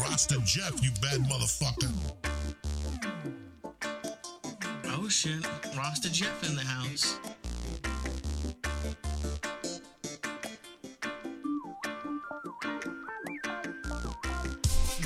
Rasta Jeff, you bad motherfucker. Oh shit, Rasta Jeff in the house.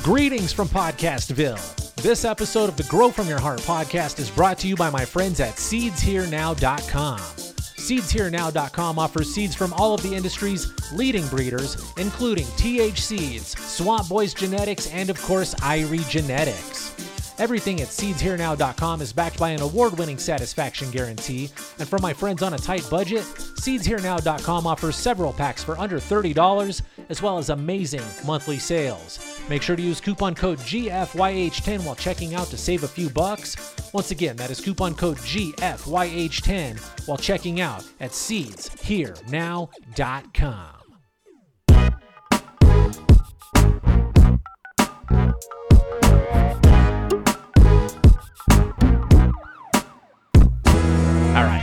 Greetings from Podcastville. This episode of the Grow From Your Heart podcast is brought to you by my friends at SeedsHereNow.com. SeedsHereNow.com offers seeds from all of the industry's leading breeders, including TH Seeds, Swamp Boys Genetics, and of course, Irie Genetics. Everything at SeedsHereNow.com is backed by an award winning satisfaction guarantee. And for my friends on a tight budget, SeedsHereNow.com offers several packs for under $30, as well as amazing monthly sales. Make sure to use coupon code GFYH10 while checking out to save a few bucks. Once again, that is coupon code GFYH10 while checking out at SeedsHereNow.com.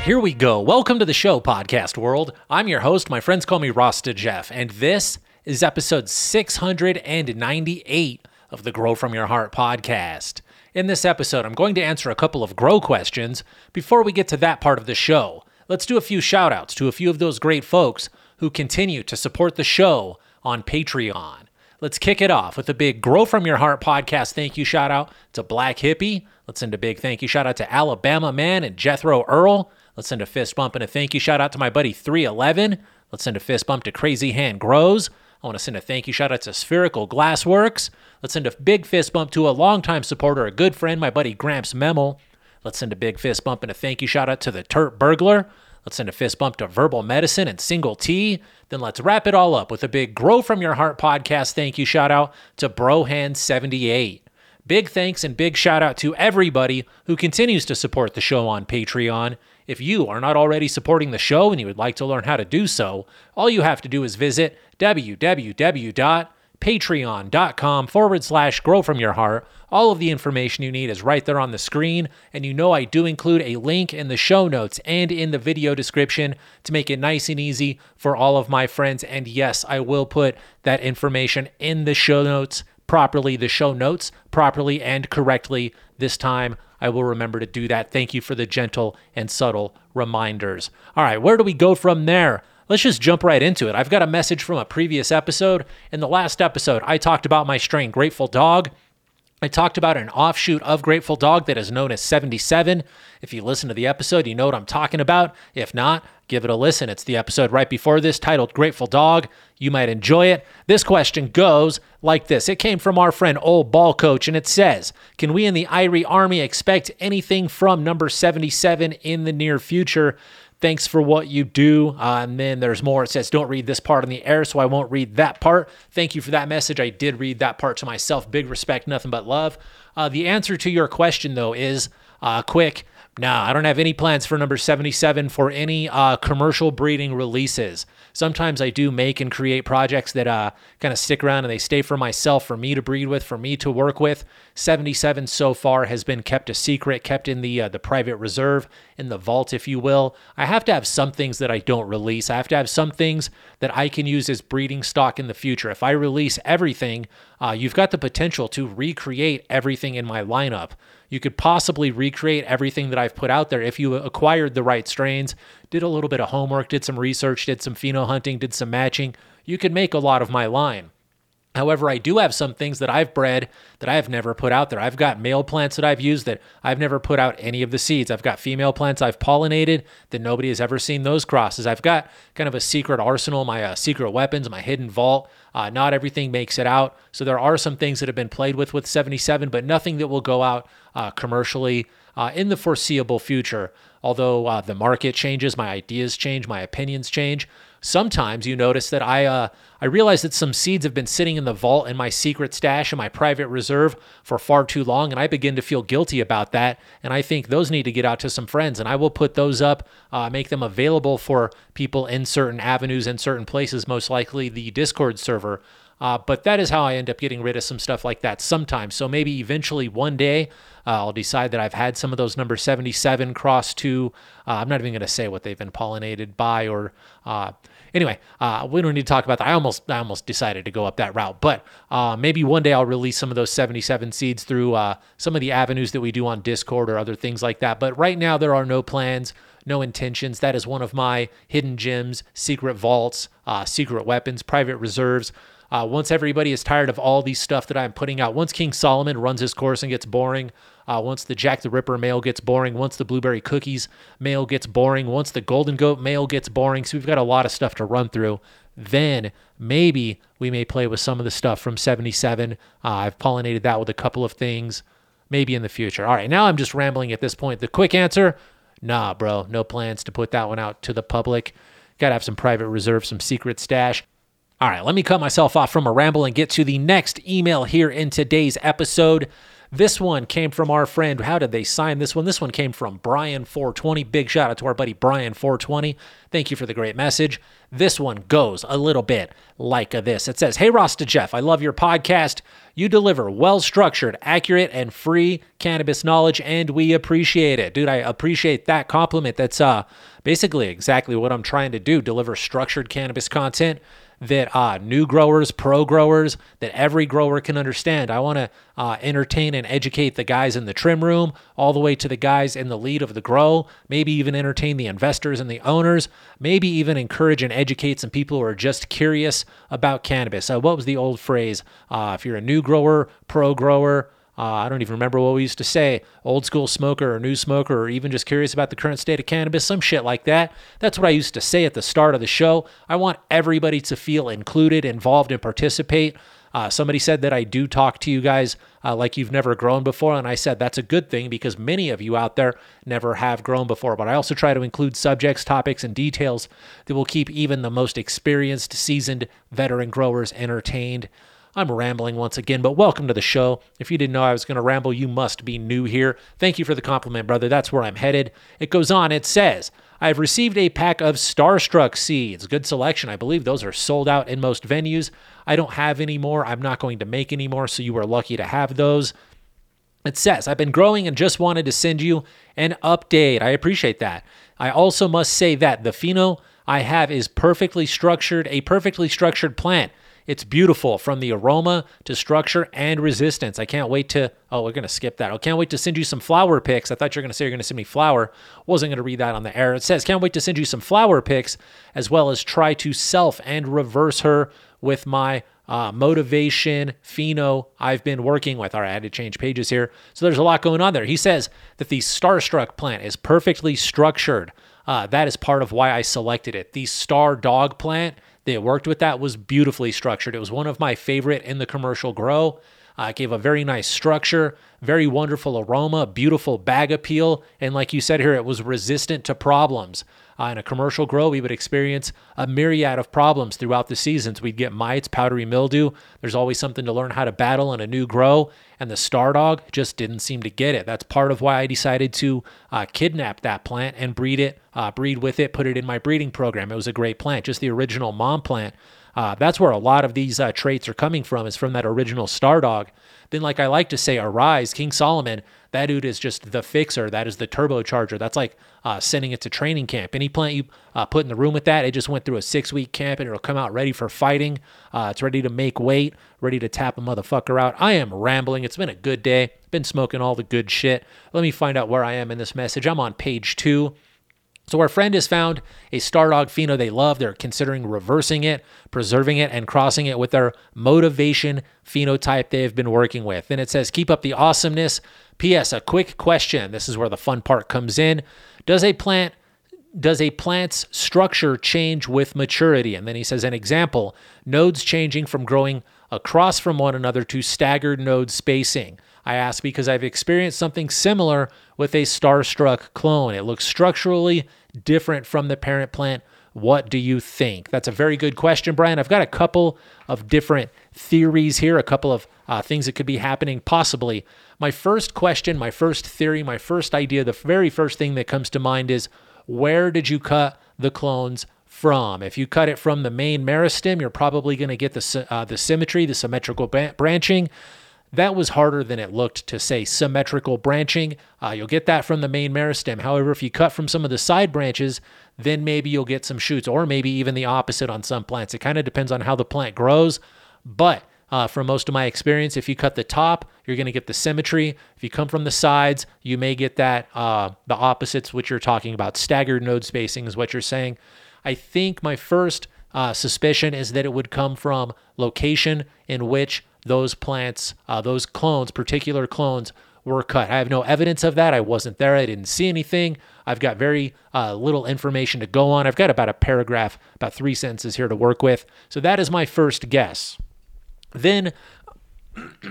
here we go. Welcome to the show, podcast world. I'm your host. My friends call me Rasta Jeff, and this is episode 698 of the Grow From Your Heart podcast. In this episode, I'm going to answer a couple of grow questions. Before we get to that part of the show, let's do a few shout outs to a few of those great folks who continue to support the show on Patreon. Let's kick it off with a big Grow From Your Heart podcast thank you shout out to Black Hippie. Let's send a big thank you shout out to Alabama Man and Jethro Earl. Let's send a fist bump and a thank you shout out to my buddy 311. Let's send a fist bump to Crazy Hand Grows. I want to send a thank you shout out to Spherical Glassworks. Let's send a big fist bump to a longtime supporter, a good friend, my buddy Gramps Memel. Let's send a big fist bump and a thank you shout out to the Turt Burglar. Let's send a fist bump to Verbal Medicine and Single T. Then let's wrap it all up with a big Grow From Your Heart podcast thank you shout out to Brohand78. Big thanks and big shout out to everybody who continues to support the show on Patreon. If you are not already supporting the show and you would like to learn how to do so, all you have to do is visit www.patreon.com forward slash grow from your heart. All of the information you need is right there on the screen, and you know I do include a link in the show notes and in the video description to make it nice and easy for all of my friends. And yes, I will put that information in the show notes properly, the show notes properly and correctly this time. I will remember to do that. Thank you for the gentle and subtle reminders. All right, where do we go from there? Let's just jump right into it. I've got a message from a previous episode. In the last episode, I talked about my strain Grateful Dog. I talked about an offshoot of Grateful Dog that is known as 77. If you listen to the episode, you know what I'm talking about. If not, give it a listen. It's the episode right before this titled Grateful Dog. You might enjoy it. This question goes like this It came from our friend Old Ball Coach, and it says Can we in the Irie Army expect anything from number 77 in the near future? Thanks for what you do. Uh, and then there's more. It says, Don't read this part on the air, so I won't read that part. Thank you for that message. I did read that part to myself. Big respect, nothing but love. Uh, the answer to your question, though, is uh, quick. Nah, I don't have any plans for number 77 for any uh, commercial breeding releases. Sometimes I do make and create projects that uh, kind of stick around and they stay for myself, for me to breed with, for me to work with. 77 so far has been kept a secret, kept in the uh, the private reserve, in the vault, if you will. I have to have some things that I don't release. I have to have some things that I can use as breeding stock in the future. If I release everything, uh, you've got the potential to recreate everything in my lineup you could possibly recreate everything that I've put out there if you acquired the right strains, did a little bit of homework, did some research, did some pheno hunting, did some matching. You could make a lot of my line. However, I do have some things that I've bred that I have never put out there. I've got male plants that I've used that I've never put out any of the seeds. I've got female plants I've pollinated that nobody has ever seen those crosses. I've got kind of a secret arsenal, my uh, secret weapons, my hidden vault. Uh, not everything makes it out. So there are some things that have been played with with 77, but nothing that will go out uh, commercially uh, in the foreseeable future. Although uh, the market changes, my ideas change, my opinions change. Sometimes you notice that I uh, I realize that some seeds have been sitting in the vault in my secret stash in my private reserve for far too long, and I begin to feel guilty about that. And I think those need to get out to some friends, and I will put those up, uh, make them available for people in certain avenues and certain places. Most likely the Discord server. Uh, but that is how I end up getting rid of some stuff like that sometimes. So maybe eventually one day uh, I'll decide that I've had some of those number 77 cross to, uh, I'm not even going to say what they've been pollinated by or uh, Anyway, uh, we don't need to talk about that. I almost I almost decided to go up that route, but uh, maybe one day I'll release some of those 77 seeds through uh, some of the avenues that we do on Discord or other things like that. But right now there are no plans, no intentions. That is one of my hidden gems, secret vaults, uh, secret weapons, private reserves. Uh, once everybody is tired of all these stuff that I'm putting out, once King Solomon runs his course and gets boring, uh, once the Jack the Ripper male gets boring, once the Blueberry Cookies male gets boring, once the Golden Goat male gets boring, so we've got a lot of stuff to run through. Then maybe we may play with some of the stuff from 77. Uh, I've pollinated that with a couple of things, maybe in the future. All right, now I'm just rambling at this point. The quick answer nah, bro, no plans to put that one out to the public. Got to have some private reserve, some secret stash. All right, let me cut myself off from a ramble and get to the next email here in today's episode. This one came from our friend. How did they sign this one? This one came from Brian420. Big shout out to our buddy Brian420. Thank you for the great message. This one goes a little bit like this. It says, Hey, Rasta Jeff, I love your podcast. You deliver well structured, accurate, and free cannabis knowledge, and we appreciate it. Dude, I appreciate that compliment. That's uh, basically exactly what I'm trying to do deliver structured cannabis content that uh, new growers, pro growers, that every grower can understand. I want to uh, entertain and educate the guys in the trim room, all the way to the guys in the lead of the grow, maybe even entertain the investors and the owners, maybe even encourage and educate some people who are just curious about cannabis. Uh, what was the old phrase? Uh, if you're a new grower, pro grower, uh, I don't even remember what we used to say old school smoker or new smoker, or even just curious about the current state of cannabis, some shit like that. That's what I used to say at the start of the show. I want everybody to feel included, involved, and participate. Uh, somebody said that I do talk to you guys uh, like you've never grown before. And I said that's a good thing because many of you out there never have grown before. But I also try to include subjects, topics, and details that will keep even the most experienced, seasoned veteran growers entertained. I'm rambling once again, but welcome to the show. If you didn't know I was going to ramble, you must be new here. Thank you for the compliment, brother. That's where I'm headed. It goes on, it says, I've received a pack of Starstruck seeds. Good selection. I believe those are sold out in most venues. I don't have any more. I'm not going to make any more, so you are lucky to have those. It says, I've been growing and just wanted to send you an update. I appreciate that. I also must say that the pheno I have is perfectly structured, a perfectly structured plant. It's beautiful from the aroma to structure and resistance. I can't wait to. Oh, we're going to skip that. I can't wait to send you some flower pics. I thought you were going to say you're going to send me flower. Wasn't going to read that on the air. It says, can't wait to send you some flower pics as well as try to self and reverse her with my uh, motivation pheno I've been working with. All right, I had to change pages here. So there's a lot going on there. He says that the Starstruck plant is perfectly structured. Uh, that is part of why I selected it. The Star Dog plant they worked with that was beautifully structured. It was one of my favorite in the commercial grow. Uh, it gave a very nice structure, very wonderful aroma, beautiful bag appeal, and like you said here, it was resistant to problems. Uh, in a commercial grow, we would experience a myriad of problems throughout the seasons. We'd get mites, powdery mildew. There's always something to learn how to battle in a new grow, and the Star Dog just didn't seem to get it. That's part of why I decided to uh, kidnap that plant and breed it, uh, breed with it, put it in my breeding program. It was a great plant, just the original mom plant. Uh, that's where a lot of these uh, traits are coming from, is from that original Star Dog. Then, like I like to say, Arise, King Solomon, that dude is just the fixer. That is the turbocharger. That's like uh, sending it to training camp. Any plant you uh, put in the room with that, it just went through a six week camp and it'll come out ready for fighting. Uh, it's ready to make weight, ready to tap a motherfucker out. I am rambling. It's been a good day. Been smoking all the good shit. Let me find out where I am in this message. I'm on page two. So our friend has found a Star Dog pheno they love. They're considering reversing it, preserving it, and crossing it with their motivation phenotype they have been working with. And it says, keep up the awesomeness. P.S. A quick question. This is where the fun part comes in. Does a plant does a plant's structure change with maturity? And then he says an example, nodes changing from growing across from one another to staggered node spacing. I ask because I've experienced something similar with a starstruck clone. It looks structurally different from the parent plant. What do you think? That's a very good question, Brian. I've got a couple of different theories here, a couple of uh, things that could be happening possibly. My first question, my first theory, my first idea, the very first thing that comes to mind is where did you cut the clones from? If you cut it from the main meristem, you're probably going to get the, uh, the symmetry, the symmetrical branching that was harder than it looked to say symmetrical branching. Uh, you'll get that from the main meristem. However, if you cut from some of the side branches, then maybe you'll get some shoots, or maybe even the opposite on some plants. It kind of depends on how the plant grows. But uh, from most of my experience, if you cut the top, you're going to get the symmetry. If you come from the sides, you may get that uh, the opposites, which you're talking about. Staggered node spacing is what you're saying. I think my first uh, suspicion is that it would come from location in which those plants, uh, those clones, particular clones, were cut. I have no evidence of that. I wasn't there. I didn't see anything. I've got very uh, little information to go on. I've got about a paragraph, about three sentences here to work with. So that is my first guess. Then.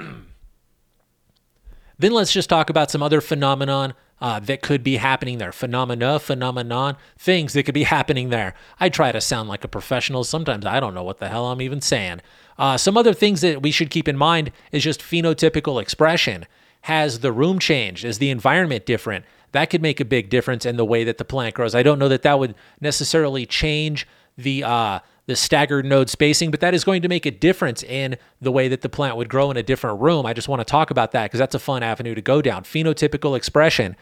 then let's just talk about some other phenomenon uh, that could be happening there. Phenomena, phenomenon, things that could be happening there. I try to sound like a professional. Sometimes I don't know what the hell I'm even saying. Uh, some other things that we should keep in mind is just phenotypical expression. Has the room changed? Is the environment different? That could make a big difference in the way that the plant grows. I don't know that that would necessarily change the uh, the staggered node spacing, but that is going to make a difference in the way that the plant would grow in a different room. I just want to talk about that because that's a fun avenue to go down. Phenotypical expression.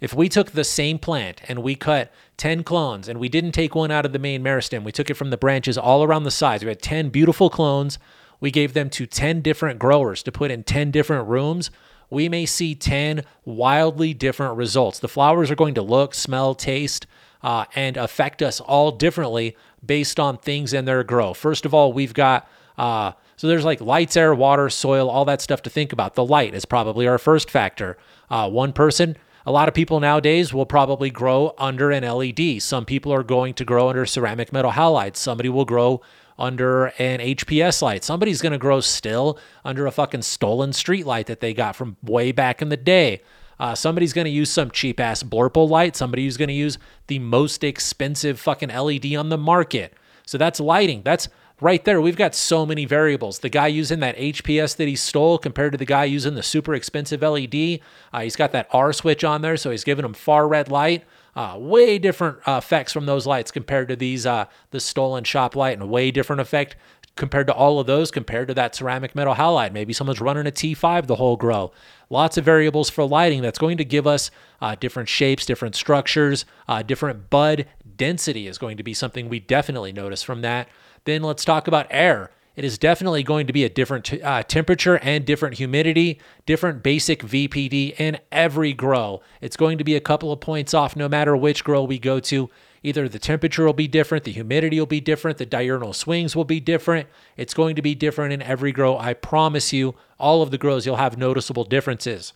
If we took the same plant and we cut 10 clones and we didn't take one out of the main meristem, we took it from the branches all around the sides. We had 10 beautiful clones. We gave them to 10 different growers to put in 10 different rooms. We may see 10 wildly different results. The flowers are going to look, smell, taste, uh, and affect us all differently based on things in their grow. First of all, we've got uh, so there's like lights, air, water, soil, all that stuff to think about. The light is probably our first factor. Uh, one person, a lot of people nowadays will probably grow under an LED. Some people are going to grow under ceramic metal halides. Somebody will grow under an HPS light. Somebody's going to grow still under a fucking stolen street light that they got from way back in the day. Uh, somebody's going to use some cheap ass Blurple light. Somebody's going to use the most expensive fucking LED on the market. So that's lighting. That's right there. We've got so many variables. The guy using that HPS that he stole compared to the guy using the super expensive LED, uh, he's got that R switch on there, so he's giving him far red light. Uh, way different uh, effects from those lights compared to these uh, the stolen shop light, and a way different effect compared to all of those, compared to that ceramic metal halide. Maybe someone's running a T5 the whole grow. Lots of variables for lighting that's going to give us uh, different shapes, different structures, uh, different bud density is going to be something we definitely notice from that. Then let's talk about air. It is definitely going to be a different t- uh, temperature and different humidity, different basic VPD in every grow. It's going to be a couple of points off no matter which grow we go to. Either the temperature will be different, the humidity will be different, the diurnal swings will be different. It's going to be different in every grow. I promise you, all of the grows, you'll have noticeable differences.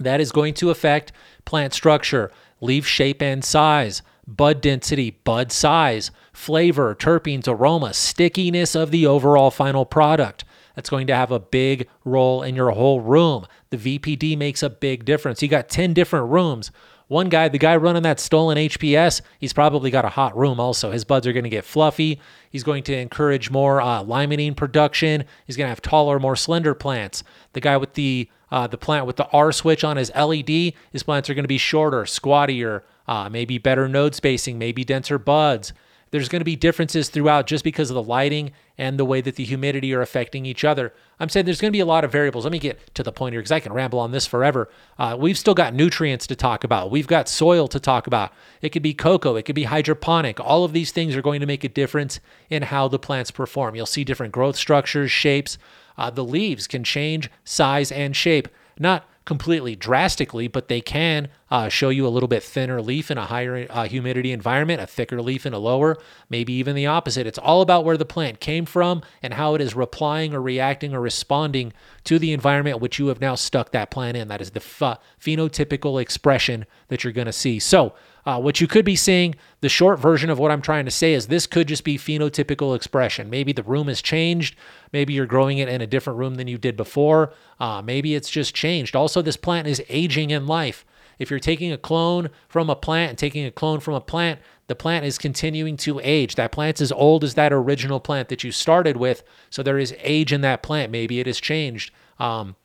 That is going to affect plant structure, leaf shape and size, bud density, bud size, flavor, terpenes, aroma, stickiness of the overall final product. That's going to have a big role in your whole room. The VPD makes a big difference. You got 10 different rooms. One guy, the guy running that stolen HPS, he's probably got a hot room also. His buds are going to get fluffy. He's going to encourage more uh, limonene production. He's going to have taller, more slender plants. The guy with the uh, the plant with the R switch on his LED, his plants are going to be shorter, squattier, uh, maybe better node spacing, maybe denser buds. There's going to be differences throughout just because of the lighting and the way that the humidity are affecting each other. I'm saying there's going to be a lot of variables. Let me get to the point here because I can ramble on this forever. Uh, we've still got nutrients to talk about. We've got soil to talk about. It could be cocoa, it could be hydroponic. All of these things are going to make a difference in how the plants perform. You'll see different growth structures, shapes. Uh, the leaves can change size and shape. Not completely drastically, but they can uh, show you a little bit thinner leaf in a higher uh, humidity environment, a thicker leaf in a lower, maybe even the opposite. It's all about where the plant came from and how it is replying or reacting or responding to the environment which you have now stuck that plant in. That is the ph- phenotypical expression that you're going to see. So, uh, what you could be seeing, the short version of what I'm trying to say is this could just be phenotypical expression. Maybe the room has changed. Maybe you're growing it in a different room than you did before. Uh, maybe it's just changed. Also, this plant is aging in life. If you're taking a clone from a plant and taking a clone from a plant, the plant is continuing to age. That plant's as old as that original plant that you started with. So there is age in that plant. Maybe it has changed. Um,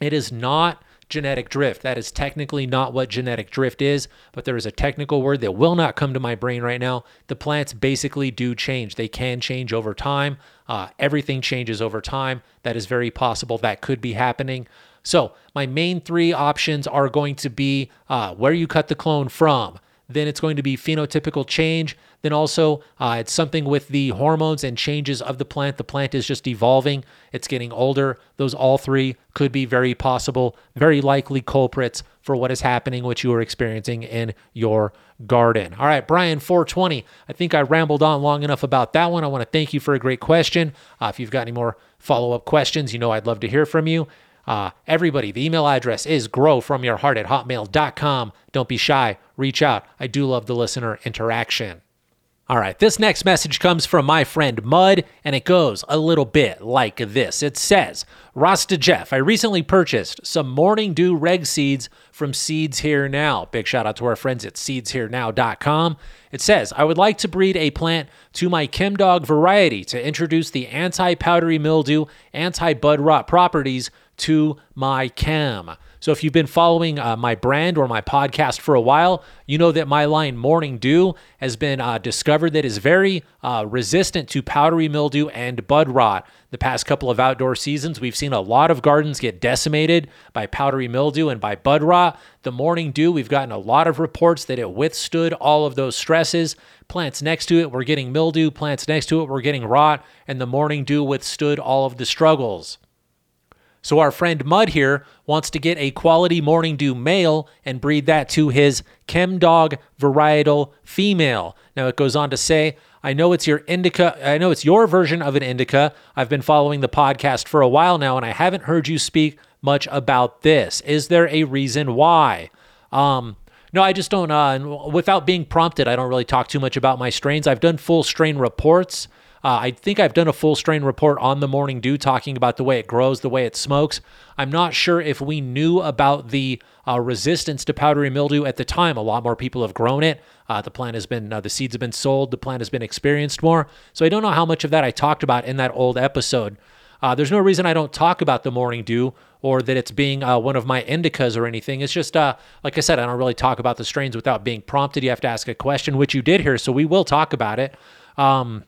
it is not genetic drift. That is technically not what genetic drift is, but there is a technical word that will not come to my brain right now. The plants basically do change. They can change over time. Uh, everything changes over time. That is very possible. That could be happening. So, my main three options are going to be uh, where you cut the clone from. Then it's going to be phenotypical change. Then also, uh, it's something with the hormones and changes of the plant. The plant is just evolving, it's getting older. Those all three could be very possible, very likely culprits for what is happening, what you are experiencing in your garden. All right, Brian, 420. I think I rambled on long enough about that one. I want to thank you for a great question. Uh, if you've got any more follow up questions, you know I'd love to hear from you. Uh, everybody, the email address is growfromyourheart at hotmail.com. Don't be shy, reach out. I do love the listener interaction. All right, this next message comes from my friend Mud, and it goes a little bit like this. It says, Rasta Jeff, I recently purchased some Morning Dew reg seeds from Seeds Here Now. Big shout out to our friends at seedsherenow.com. It says, I would like to breed a plant to my ChemDog variety to introduce the anti powdery mildew, anti bud rot properties to my chem. So if you've been following uh, my brand or my podcast for a while, you know that my line Morning Dew has been uh, discovered that is very uh, resistant to powdery mildew and bud rot. The past couple of outdoor seasons, we've seen a lot of gardens get decimated by powdery mildew and by bud rot. The Morning Dew, we've gotten a lot of reports that it withstood all of those stresses. Plants next to it were getting mildew, plants next to it were getting rot, and the Morning Dew withstood all of the struggles. So our friend Mud here wants to get a quality morning dew male and breed that to his Chem Dog varietal female. Now it goes on to say, I know it's your indica, I know it's your version of an indica. I've been following the podcast for a while now and I haven't heard you speak much about this. Is there a reason why? Um, no, I just don't. Uh, without being prompted, I don't really talk too much about my strains. I've done full strain reports. Uh, I think I've done a full strain report on the Morning Dew talking about the way it grows, the way it smokes. I'm not sure if we knew about the uh, resistance to powdery mildew at the time. A lot more people have grown it. Uh, the plant has been, uh, the seeds have been sold. The plant has been experienced more. So I don't know how much of that I talked about in that old episode. Uh, there's no reason I don't talk about the Morning Dew or that it's being uh, one of my indicas or anything. It's just, uh, like I said, I don't really talk about the strains without being prompted. You have to ask a question, which you did here, so we will talk about it. Um,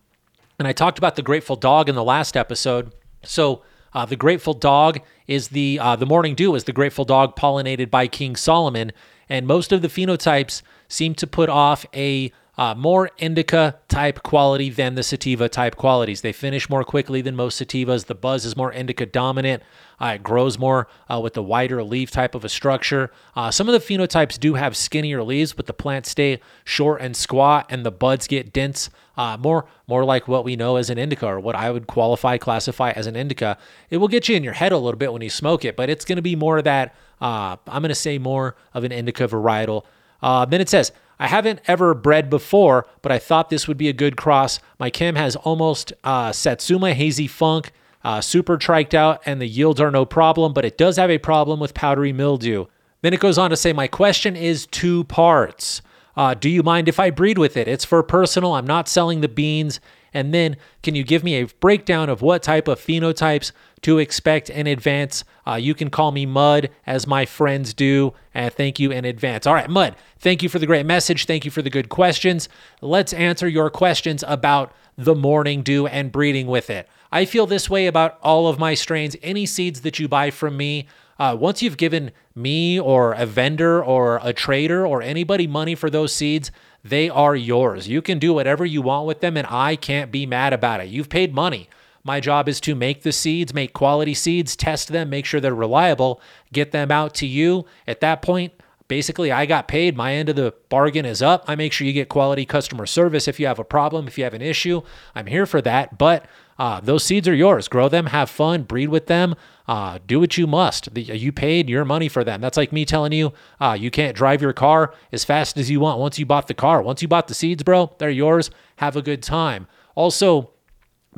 and I talked about the Grateful Dog in the last episode. So uh, the Grateful Dog is the uh, the Morning Dew is the Grateful Dog pollinated by King Solomon, and most of the phenotypes seem to put off a uh, more indica type quality than the sativa type qualities. They finish more quickly than most sativas. The buzz is more indica dominant. Uh, it grows more uh, with the wider leaf type of a structure. Uh, some of the phenotypes do have skinnier leaves, but the plants stay short and squat, and the buds get dense. Uh, more, more like what we know as an indica, or what I would qualify, classify as an indica. It will get you in your head a little bit when you smoke it, but it's going to be more of that. Uh, I'm going to say more of an indica varietal. then it says I haven't ever bred before, but I thought this would be a good cross. My chem has almost uh, Satsuma Hazy Funk, uh, super triked out, and the yields are no problem, but it does have a problem with powdery mildew. Then it goes on to say, My question is two parts. Uh, do you mind if I breed with it? It's for personal. I'm not selling the beans. And then, can you give me a breakdown of what type of phenotypes to expect in advance? Uh, you can call me Mud, as my friends do. And thank you in advance. All right, Mud, thank you for the great message. Thank you for the good questions. Let's answer your questions about the morning dew and breeding with it. I feel this way about all of my strains. Any seeds that you buy from me, uh, once you've given me or a vendor or a trader or anybody money for those seeds, they are yours. You can do whatever you want with them, and I can't be mad about it. You've paid money. My job is to make the seeds, make quality seeds, test them, make sure they're reliable, get them out to you. At that point, basically, I got paid. My end of the bargain is up. I make sure you get quality customer service if you have a problem, if you have an issue. I'm here for that. But uh, those seeds are yours. Grow them, have fun, breed with them. Uh, do what you must. The, you paid your money for them. That's like me telling you uh, you can't drive your car as fast as you want once you bought the car. Once you bought the seeds, bro, they're yours. Have a good time. Also,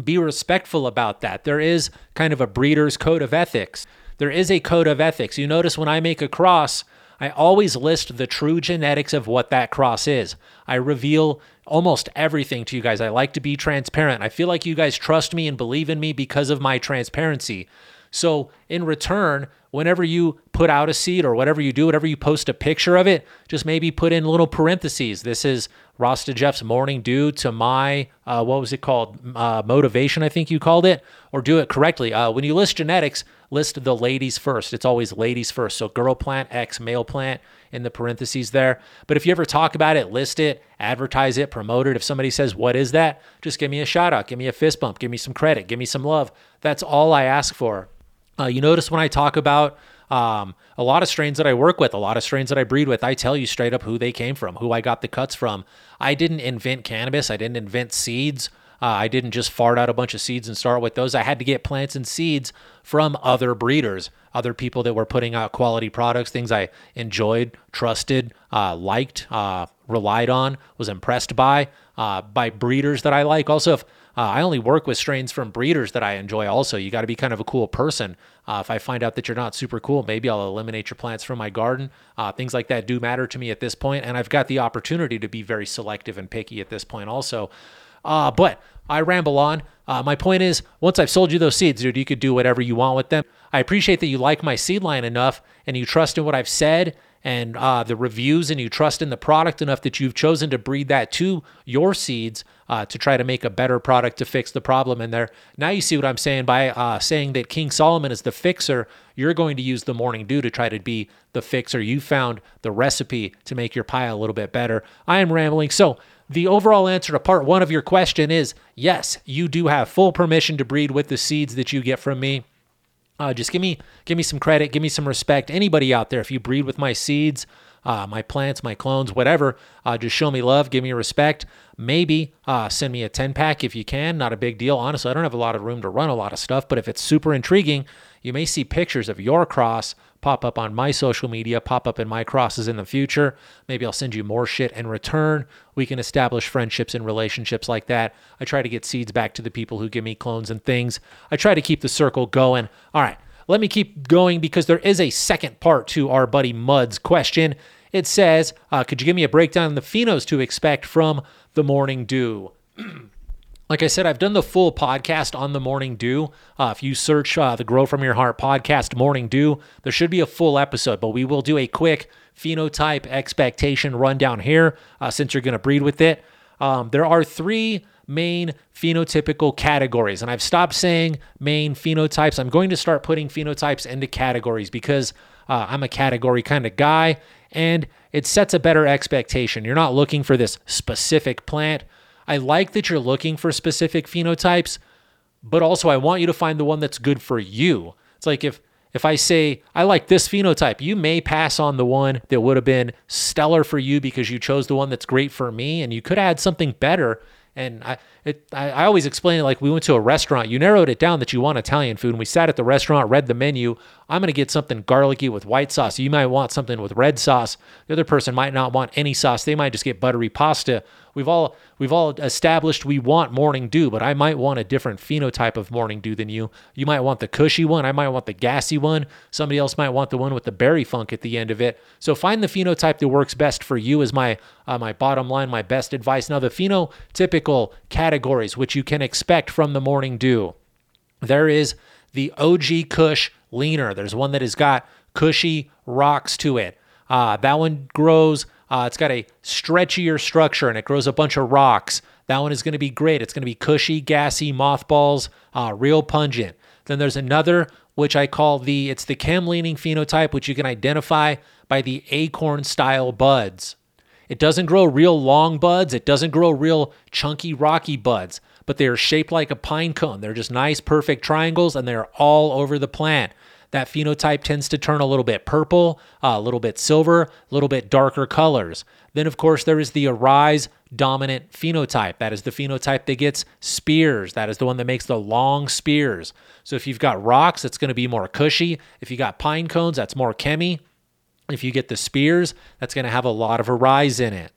be respectful about that. There is kind of a breeder's code of ethics. There is a code of ethics. You notice when I make a cross, I always list the true genetics of what that cross is. I reveal almost everything to you guys. I like to be transparent. I feel like you guys trust me and believe in me because of my transparency. So in return, whenever you put out a seed or whatever you do, whatever you post a picture of it, just maybe put in little parentheses. This is Rasta Jeff's morning dew to my, uh, what was it called? Uh, motivation, I think you called it, or do it correctly. Uh, when you list genetics, list the ladies first. It's always ladies first. So girl plant, X, male plant in the parentheses there. But if you ever talk about it, list it, advertise it, promote it. If somebody says, What is that? Just give me a shout out, give me a fist bump, give me some credit, give me some love. That's all I ask for. Uh, you notice when I talk about um, a lot of strains that I work with, a lot of strains that I breed with, I tell you straight up who they came from, who I got the cuts from. I didn't invent cannabis, I didn't invent seeds. Uh, I didn't just fart out a bunch of seeds and start with those. I had to get plants and seeds from other breeders, other people that were putting out quality products, things I enjoyed, trusted, uh, liked, uh, relied on, was impressed by, uh, by breeders that I like. Also, if uh, I only work with strains from breeders that I enjoy. Also, you got to be kind of a cool person. Uh, if I find out that you're not super cool, maybe I'll eliminate your plants from my garden. Things like that do matter to me at this point, and I've got the opportunity to be very selective and picky at this point. Also, uh, but I ramble on. Uh, my point is, once I've sold you those seeds, dude, you could do whatever you want with them. I appreciate that you like my seed line enough and you trust in what I've said and uh, the reviews and you trust in the product enough that you've chosen to breed that to your seeds uh, to try to make a better product to fix the problem in there. Now you see what I'm saying by uh, saying that King Solomon is the fixer. You're going to use the morning dew to try to be the fixer. You found the recipe to make your pie a little bit better. I am rambling. So the overall answer to part one of your question is yes, you do have full permission to breed with the seeds that you get from me. Uh, just give me give me some credit, give me some respect. Anybody out there, if you breed with my seeds, uh, my plants, my clones, whatever, uh, just show me love, give me respect. Maybe uh, send me a 10 pack if you can. Not a big deal. Honestly, I don't have a lot of room to run a lot of stuff, but if it's super intriguing, you may see pictures of your cross pop up on my social media, pop up in my crosses in the future. Maybe I'll send you more shit in return. We can establish friendships and relationships like that. I try to get seeds back to the people who give me clones and things. I try to keep the circle going. All right, let me keep going because there is a second part to our buddy Mud's question. It says, uh, Could you give me a breakdown of the phenos to expect from the morning dew? Like I said, I've done the full podcast on the Morning Dew. Uh, if you search uh, the Grow From Your Heart podcast Morning Dew, there should be a full episode, but we will do a quick phenotype expectation rundown here uh, since you're going to breed with it. Um, there are three main phenotypical categories, and I've stopped saying main phenotypes. I'm going to start putting phenotypes into categories because uh, I'm a category kind of guy, and it sets a better expectation. You're not looking for this specific plant I like that you're looking for specific phenotypes, but also I want you to find the one that's good for you. It's like if if I say I like this phenotype, you may pass on the one that would have been stellar for you because you chose the one that's great for me and you could add something better and I, it, I, I always explain it like we went to a restaurant. You narrowed it down that you want Italian food. And we sat at the restaurant, read the menu. I'm going to get something garlicky with white sauce. You might want something with red sauce. The other person might not want any sauce. They might just get buttery pasta. We've all we've all established we want morning dew, but I might want a different phenotype of morning dew than you. You might want the cushy one. I might want the gassy one. Somebody else might want the one with the berry funk at the end of it. So find the phenotype that works best for you. Is my uh, my bottom line, my best advice. Now the phenotypical categories which you can expect from the morning dew. There is the OG Kush leaner. There's one that has got cushy rocks to it. Uh, that one grows uh, it's got a stretchier structure and it grows a bunch of rocks. That one is going to be great. It's going to be cushy, gassy, mothballs, uh, real pungent. Then there's another which I call the it's the chem leaning phenotype, which you can identify by the acorn style buds. It doesn't grow real long buds. It doesn't grow real chunky, rocky buds, but they are shaped like a pine cone. They're just nice, perfect triangles, and they're all over the plant that phenotype tends to turn a little bit purple, uh, a little bit silver, a little bit darker colors. Then, of course, there is the arise dominant phenotype. That is the phenotype that gets spears. That is the one that makes the long spears. So if you've got rocks, it's going to be more cushy. If you got pine cones, that's more chemi. If you get the spears, that's going to have a lot of arise in it.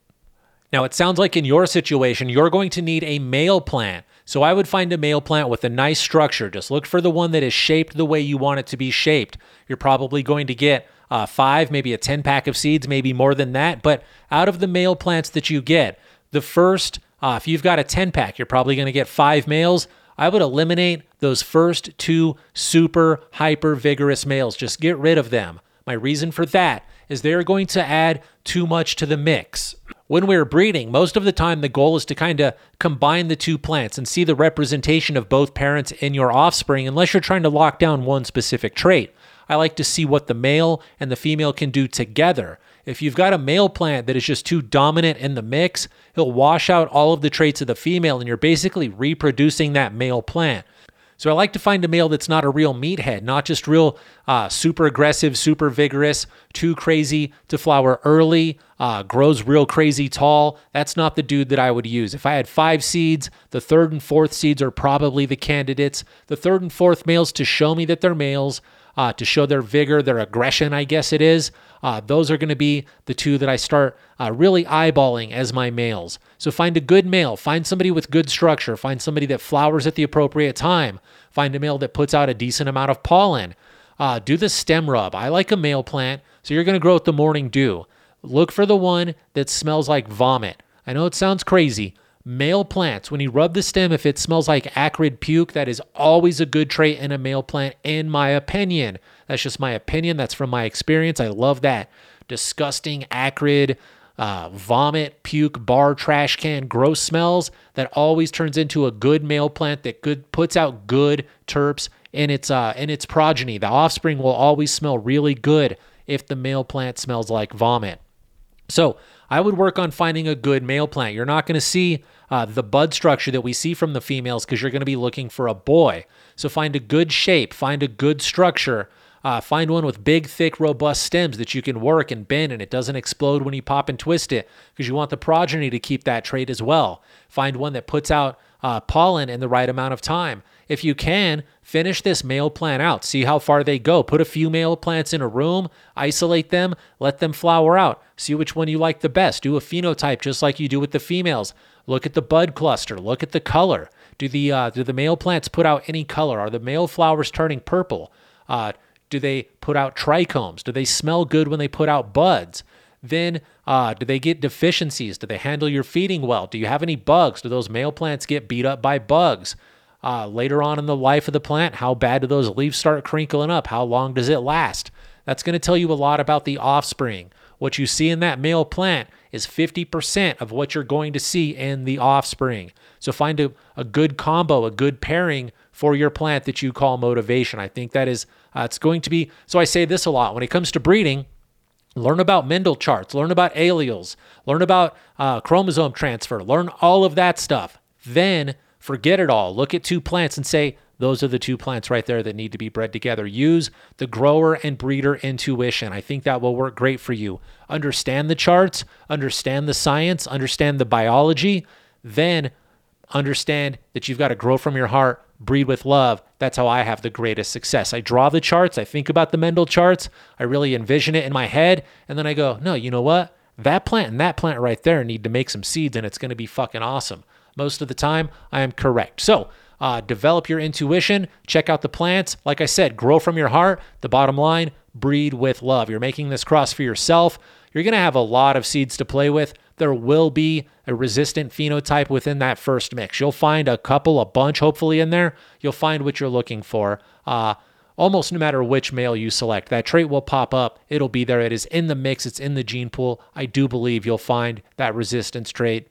Now, it sounds like in your situation, you're going to need a male plant. So I would find a male plant with a nice structure. Just look for the one that is shaped the way you want it to be shaped. You're probably going to get uh, five, maybe a 10 pack of seeds, maybe more than that. But out of the male plants that you get, the first, uh, if you've got a 10 pack, you're probably going to get five males. I would eliminate those first two super hyper vigorous males. Just get rid of them. My reason for that is they're going to add too much to the mix. When we're breeding, most of the time the goal is to kind of combine the two plants and see the representation of both parents in your offspring, unless you're trying to lock down one specific trait. I like to see what the male and the female can do together. If you've got a male plant that is just too dominant in the mix, he'll wash out all of the traits of the female, and you're basically reproducing that male plant. So I like to find a male that's not a real meathead, not just real uh, super aggressive, super vigorous, too crazy to flower early, uh, grows real crazy tall. That's not the dude that I would use. If I had five seeds, the third and fourth seeds are probably the candidates. The third and fourth males to show me that they're males, uh, to show their vigor, their aggression, I guess it is. Uh, those are going to be the two that I start uh, really eyeballing as my males. So find a good male, find somebody with good structure, find somebody that flowers at the appropriate time, find a male that puts out a decent amount of pollen. Uh, do the stem rub. I like a male plant, so you're going to grow with the morning dew. Look for the one that smells like vomit. I know it sounds crazy. Male plants, when you rub the stem, if it smells like acrid puke, that is always a good trait in a male plant, in my opinion. That's just my opinion. That's from my experience. I love that. Disgusting, acrid, uh, vomit, puke, bar, trash can, gross smells that always turns into a good male plant that good puts out good terps in its uh, in its progeny. The offspring will always smell really good if the male plant smells like vomit. So I would work on finding a good male plant. You're not going to see uh, the bud structure that we see from the females because you're going to be looking for a boy. So find a good shape, find a good structure. Uh, find one with big, thick, robust stems that you can work and bend and it doesn't explode when you pop and twist it because you want the progeny to keep that trait as well. Find one that puts out uh, pollen in the right amount of time. If you can, finish this male plant out. See how far they go. Put a few male plants in a room, isolate them, let them flower out. See which one you like the best. Do a phenotype just like you do with the females. Look at the bud cluster. Look at the color. Do the uh, do the male plants put out any color? Are the male flowers turning purple? Uh, do they put out trichomes? Do they smell good when they put out buds? Then, uh, do they get deficiencies? Do they handle your feeding well? Do you have any bugs? Do those male plants get beat up by bugs? Uh, later on in the life of the plant, how bad do those leaves start crinkling up? How long does it last? That's going to tell you a lot about the offspring. What you see in that male plant is 50% of what you're going to see in the offspring. So find a, a good combo, a good pairing for your plant that you call motivation. I think that is uh, it's going to be, so I say this a lot when it comes to breeding. Learn about Mendel charts, learn about alleles, learn about uh, chromosome transfer, learn all of that stuff. Then forget it all. Look at two plants and say, those are the two plants right there that need to be bred together. Use the grower and breeder intuition. I think that will work great for you. Understand the charts, understand the science, understand the biology, then understand that you've got to grow from your heart, breed with love. That's how I have the greatest success. I draw the charts, I think about the Mendel charts, I really envision it in my head, and then I go, no, you know what? That plant and that plant right there need to make some seeds, and it's going to be fucking awesome. Most of the time, I am correct. So, uh, develop your intuition, check out the plants. Like I said, grow from your heart. The bottom line, breed with love. You're making this cross for yourself. You're going to have a lot of seeds to play with there will be a resistant phenotype within that first mix. You'll find a couple, a bunch, hopefully, in there. You'll find what you're looking for. Uh, almost no matter which male you select, that trait will pop up. It'll be there. It is in the mix, it's in the gene pool. I do believe you'll find that resistance trait.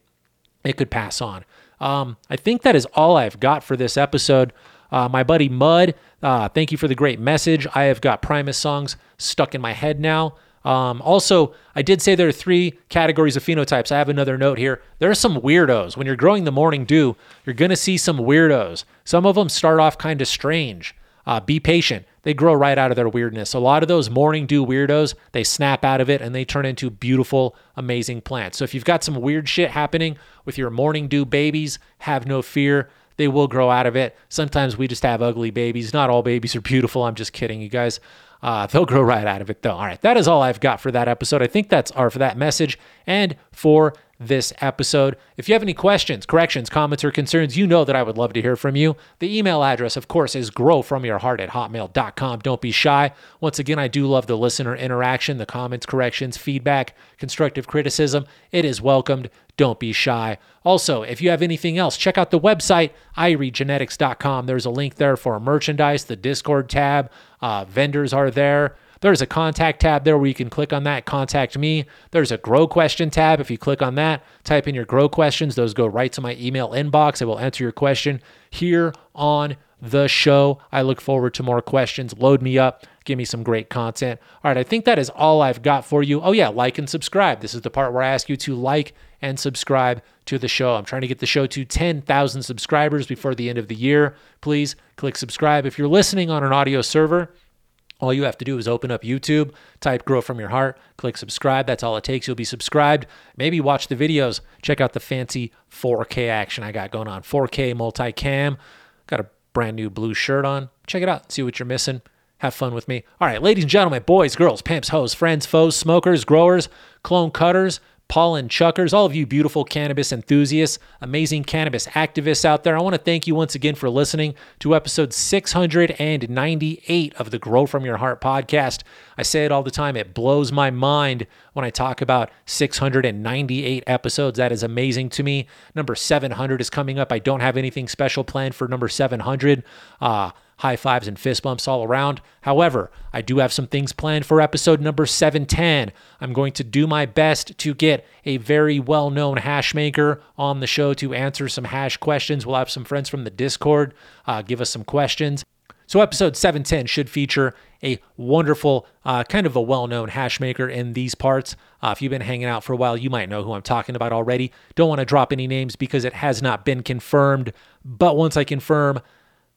It could pass on. Um, I think that is all I've got for this episode. Uh, my buddy Mud, uh, thank you for the great message. I have got Primus songs stuck in my head now. Um, also, I did say there are three categories of phenotypes. I have another note here. There are some weirdos. When you're growing the morning dew, you're going to see some weirdos. Some of them start off kind of strange. Uh, be patient. They grow right out of their weirdness. A lot of those morning dew weirdos, they snap out of it and they turn into beautiful, amazing plants. So if you've got some weird shit happening with your morning dew babies, have no fear. They will grow out of it. Sometimes we just have ugly babies. Not all babies are beautiful. I'm just kidding, you guys. Uh, they'll grow right out of it, though. All right, that is all I've got for that episode. I think that's or for that message and for this episode. If you have any questions, corrections, comments, or concerns, you know that I would love to hear from you. The email address, of course, is growfromyourheart at hotmail.com. Don't be shy. Once again, I do love the listener interaction, the comments, corrections, feedback, constructive criticism. It is welcomed. Don't be shy. Also, if you have anything else, check out the website, iriegenetics.com. There's a link there for merchandise, the Discord tab. Uh, vendors are there. There's a contact tab there where you can click on that, contact me. There's a grow question tab. If you click on that, type in your grow questions. Those go right to my email inbox. I will answer your question here on the show. I look forward to more questions. Load me up. Give me some great content. All right, I think that is all I've got for you. Oh, yeah, like and subscribe. This is the part where I ask you to like and subscribe to the show. I'm trying to get the show to 10,000 subscribers before the end of the year. Please click subscribe. If you're listening on an audio server, all you have to do is open up YouTube, type Grow From Your Heart, click subscribe. That's all it takes. You'll be subscribed. Maybe watch the videos. Check out the fancy 4K action I got going on. 4K multicam. Got a brand new blue shirt on. Check it out. See what you're missing. Have fun with me. All right, ladies and gentlemen, boys, girls, pimps, hoes, friends, foes, smokers, growers, clone cutters, pollen chuckers, all of you beautiful cannabis enthusiasts, amazing cannabis activists out there. I want to thank you once again for listening to episode 698 of the Grow From Your Heart podcast. I say it all the time, it blows my mind when I talk about 698 episodes. That is amazing to me. Number 700 is coming up. I don't have anything special planned for number 700. Uh, high fives and fist bumps all around. However, I do have some things planned for episode number 710. I'm going to do my best to get a very well known hash maker on the show to answer some hash questions. We'll have some friends from the Discord uh, give us some questions. So, episode 710 should feature a wonderful, uh, kind of a well known hash maker in these parts. Uh, if you've been hanging out for a while, you might know who I'm talking about already. Don't want to drop any names because it has not been confirmed. But once I confirm,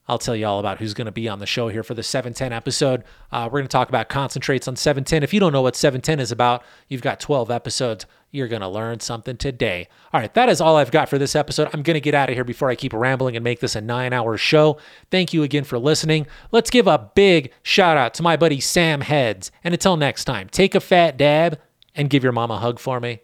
I'll tell you all about who's going to be on the show here for the 710 episode. Uh, we're going to talk about concentrates on 710. If you don't know what 710 is about, you've got 12 episodes. You're going to learn something today. All right, that is all I've got for this episode. I'm going to get out of here before I keep rambling and make this a nine hour show. Thank you again for listening. Let's give a big shout out to my buddy Sam Heads. And until next time, take a fat dab and give your mom a hug for me.